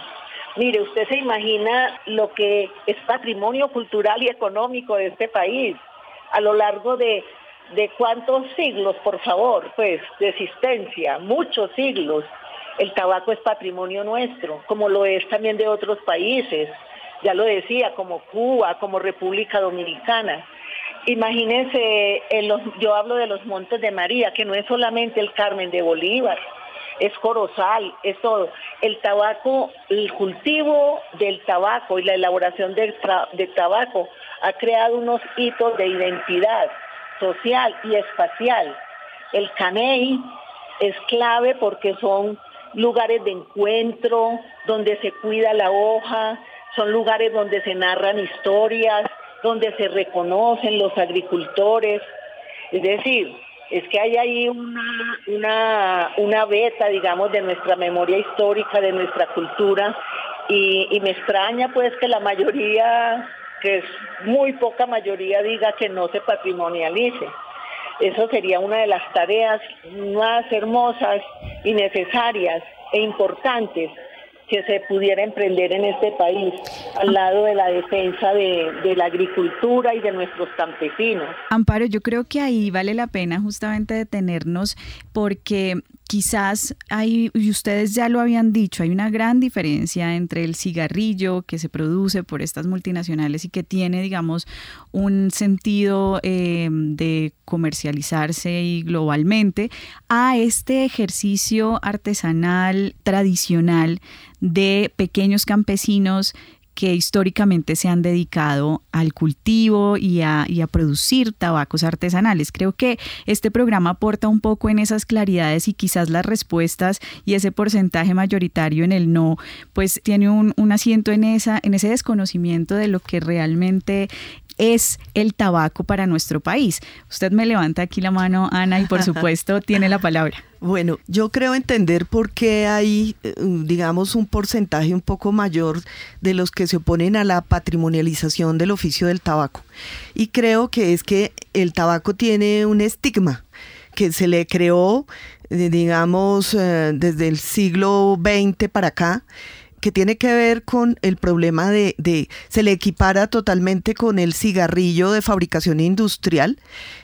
Mire, usted se imagina lo que es patrimonio cultural y económico de este país a lo largo de, de cuántos siglos, por favor, pues, de existencia, muchos siglos. El tabaco es patrimonio nuestro, como lo es también de otros países. Ya lo decía, como Cuba, como República Dominicana. Imagínense, yo hablo de los Montes de María, que no es solamente el Carmen de Bolívar, es corozal, es todo. El tabaco, el cultivo del tabaco y la elaboración del, tabaco ha creado unos hitos de identidad social y espacial El caney es clave porque son lugares de encuentro, donde se cuida la hoja, son lugares donde se narran historias, donde se reconocen los agricultores. Es decir, es que hay ahí una, una, una beta, digamos, de nuestra memoria histórica, de nuestra cultura, y, y me extraña pues que la mayoría, que es muy poca mayoría, diga que no se patrimonialice. Eso sería una de las tareas más hermosas y necesarias e importantes que se pudiera emprender en este país al lado de la defensa de, la agricultura y de nuestros campesinos. Amparo, yo creo que ahí vale la pena justamente detenernos porque quizás hay, y ustedes ya lo habían dicho, hay una gran diferencia entre el cigarrillo que se produce por estas multinacionales y que tiene, digamos, un sentido eh, de comercializarse y globalmente, a este ejercicio artesanal tradicional de pequeños campesinos que históricamente se han dedicado al cultivo y a, y a, producir tabacos artesanales. Creo que este programa aporta un poco en esas claridades y quizás las respuestas y ese porcentaje mayoritario en el no, pues tiene un, un asiento en, esa, en ese desconocimiento de lo que realmente es el tabaco para nuestro país. Usted me levanta aquí la mano, Ana, y por supuesto tiene la palabra. Bueno, yo creo entender por qué hay, eh, digamos, un porcentaje un poco mayor de los que se oponen a la patrimonialización del oficio del tabaco. Y creo que es que el tabaco tiene un estigma que se le creó, eh, digamos, eh, desde el siglo XX para acá que tiene que ver con el problema de, de, se le equipara totalmente con el cigarrillo de fabricación industrial,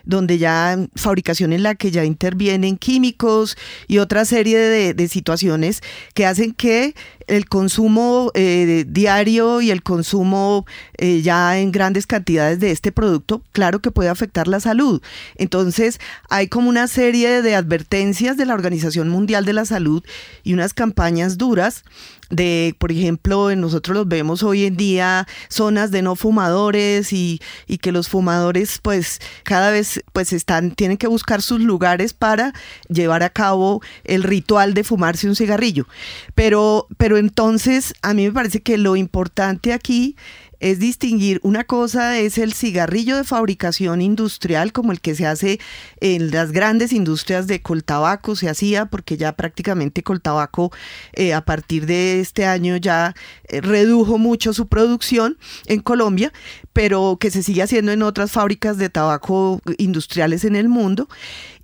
donde ya fabricación en la que ya intervienen químicos y otra serie de, de situaciones que hacen que el consumo eh, diario y el consumo eh, ya en grandes cantidades de este producto, claro que puede afectar la salud. Entonces, hay como una serie de advertencias de la Organización Mundial de la Salud y unas campañas duras de, por ejemplo, nosotros los vemos hoy en día, zonas de no fumadores y, y, que los fumadores pues cada vez pues están, tienen que buscar sus lugares para llevar a cabo el ritual de fumarse un cigarrillo. Pero, pero entonces a mí me parece que lo importante aquí es distinguir, una cosa es el cigarrillo de fabricación industrial, como el que se hace en las grandes industrias de coltabaco, se hacía, porque ya prácticamente coltabaco eh, a partir de este año ya eh, redujo mucho su producción en Colombia, pero que se sigue haciendo en otras fábricas de tabaco industriales en el mundo.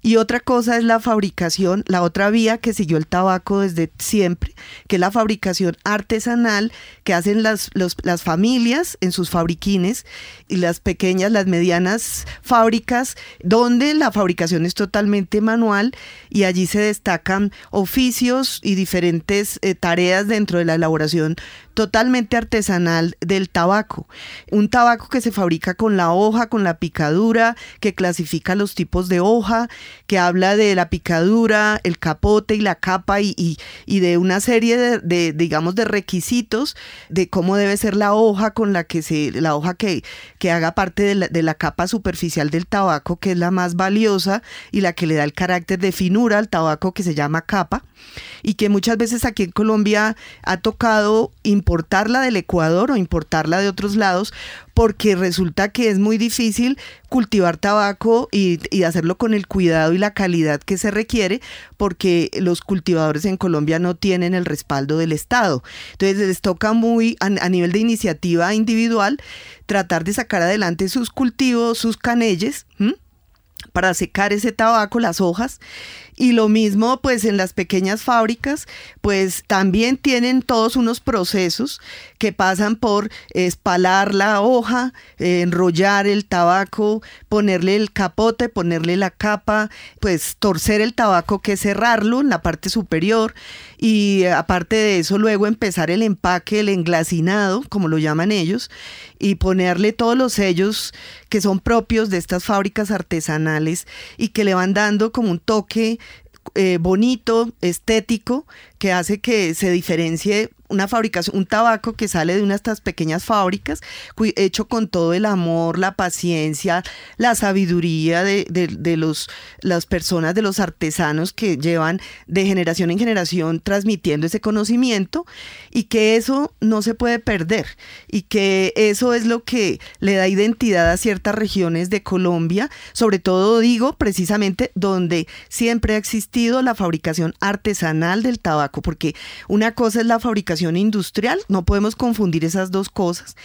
Y otra cosa es la fabricación, la otra vía que siguió el tabaco desde siempre, que es la fabricación artesanal que hacen las, las familias en sus fabriquines y las pequeñas, las medianas fábricas, donde la fabricación es totalmente manual y allí se destacan oficios y diferentes eh, tareas dentro de la elaboración totalmente artesanal del tabaco. Un tabaco que se fabrica con la hoja, con la picadura, que clasifica los tipos de hoja, que habla de la picadura, el capote y la capa y, y, de una serie de, digamos, de requisitos de cómo debe ser la hoja con la que se, la hoja que, que haga parte de la, de la capa superficial del tabaco, que es la más valiosa y la que le da el carácter de finura al tabaco que se llama capa y que muchas veces aquí en Colombia ha tocado importarla del Ecuador o importarla de otros lados porque resulta que es muy difícil cultivar tabaco y, hacerlo con el cuidado y la calidad que se requiere porque los cultivadores en Colombia no tienen el respaldo del Estado. Entonces les toca muy a, nivel de iniciativa individual tratar de sacar adelante sus cultivos, sus canelles para secar ese tabaco, las hojas. Y lo mismo pues en las pequeñas fábricas, pues también tienen todos unos procesos que pasan por espalar la hoja, enrollar el tabaco, ponerle el capote, ponerle la capa, pues torcer el tabaco que es cerrarlo en la parte superior y aparte de eso luego empezar el empaque, el englacinado, como lo llaman ellos, y ponerle todos los sellos que son propios de estas fábricas artesanales y que le van dando como un toque eh, bonito, estético, que hace que se diferencie una fabricación, un tabaco que sale de una de estas pequeñas fábricas, hecho con todo el amor, la paciencia, la sabiduría de, de, los, las personas, de los artesanos que llevan de generación en generación transmitiendo ese conocimiento y que eso no se puede perder y que eso es lo que le da identidad a ciertas regiones de Colombia, sobre todo digo precisamente donde siempre ha existido la fabricación artesanal del tabaco, porque una cosa es la fabricación industrial, no podemos confundir esas dos cosas.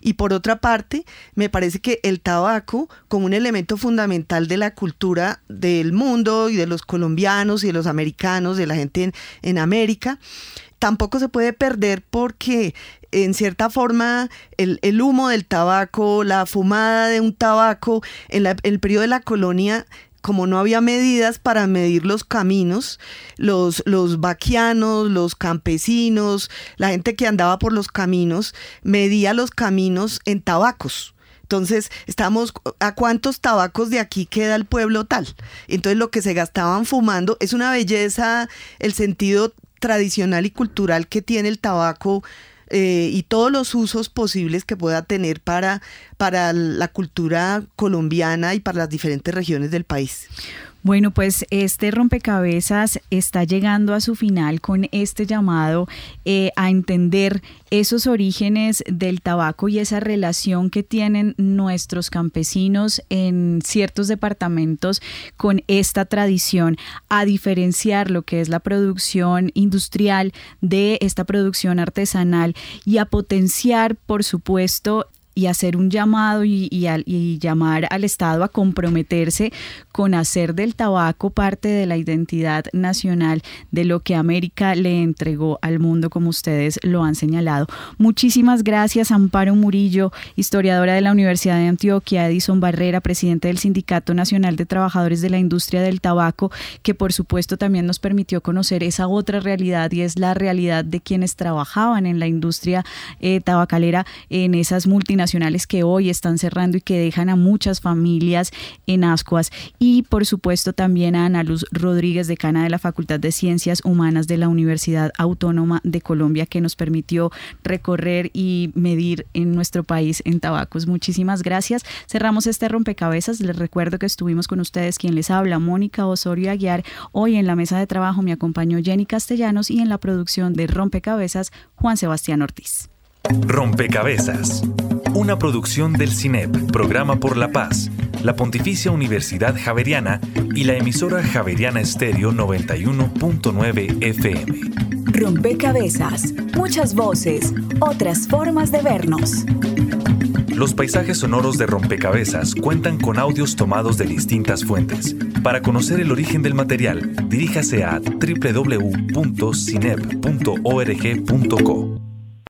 Y por otra parte, me parece que el tabaco, como un elemento fundamental de la cultura del mundo y de los colombianos y de los americanos, de la gente en, América, tampoco se puede perder porque en cierta forma el, humo del tabaco, la fumada de un tabaco, en, en el periodo de la colonia como no había medidas para medir los caminos, los, los vaquianos, los campesinos, la gente que andaba por los caminos, medía los caminos en tabacos. Entonces, estamos, ¿a cuántos tabacos de aquí queda el pueblo tal? Entonces, lo que se gastaban fumando es una belleza, el sentido tradicional y cultural que tiene el tabaco eh, y todos los usos posibles que pueda tener para, para la cultura colombiana y para las diferentes regiones del país. Bueno, pues este rompecabezas está llegando a su final con este llamado eh, a entender esos orígenes del tabaco y esa relación que tienen nuestros campesinos en ciertos departamentos con esta tradición, a diferenciar lo que es la producción industrial de esta producción artesanal y a potenciar, por supuesto, y hacer un llamado y, llamar al Estado a comprometerse con hacer del tabaco parte de la identidad nacional de lo que América le entregó al mundo, como ustedes lo han señalado. Muchísimas gracias, Amparo Murillo, historiadora de la Universidad de Antioquia, Edison Barrera, presidente del Sindicato Nacional de Trabajadores de la Industria del Tabaco, que por supuesto también nos permitió conocer esa otra realidad y es la realidad de quienes trabajaban en la industria eh, tabacalera en esas multinacionales nacionales que hoy están cerrando y que dejan a muchas familias en ascuas. Y por supuesto también a Ana Luz Rodríguez, decana de la Facultad de Ciencias Humanas de la Universidad Autónoma de Colombia, que nos permitió recorrer y medir en nuestro país en tabacos. Muchísimas gracias. Cerramos este rompecabezas. Les recuerdo que estuvimos con ustedes, quien les habla, Mónica Osorio Aguiar. Hoy en la mesa de trabajo me acompañó Jenny Castellanos y en la producción de Rompecabezas, Juan Sebastián Ortiz. Rompecabezas, una producción del CINEP, Programa por la Paz, la Pontificia Universidad Javeriana y la emisora Javeriana Estéreo 91.9 FM. Rompecabezas, muchas voces, otras formas de vernos. Los paisajes sonoros de Rompecabezas cuentan con audios tomados de distintas fuentes. Para conocer el origen del material, diríjase a www.cinep.org.co.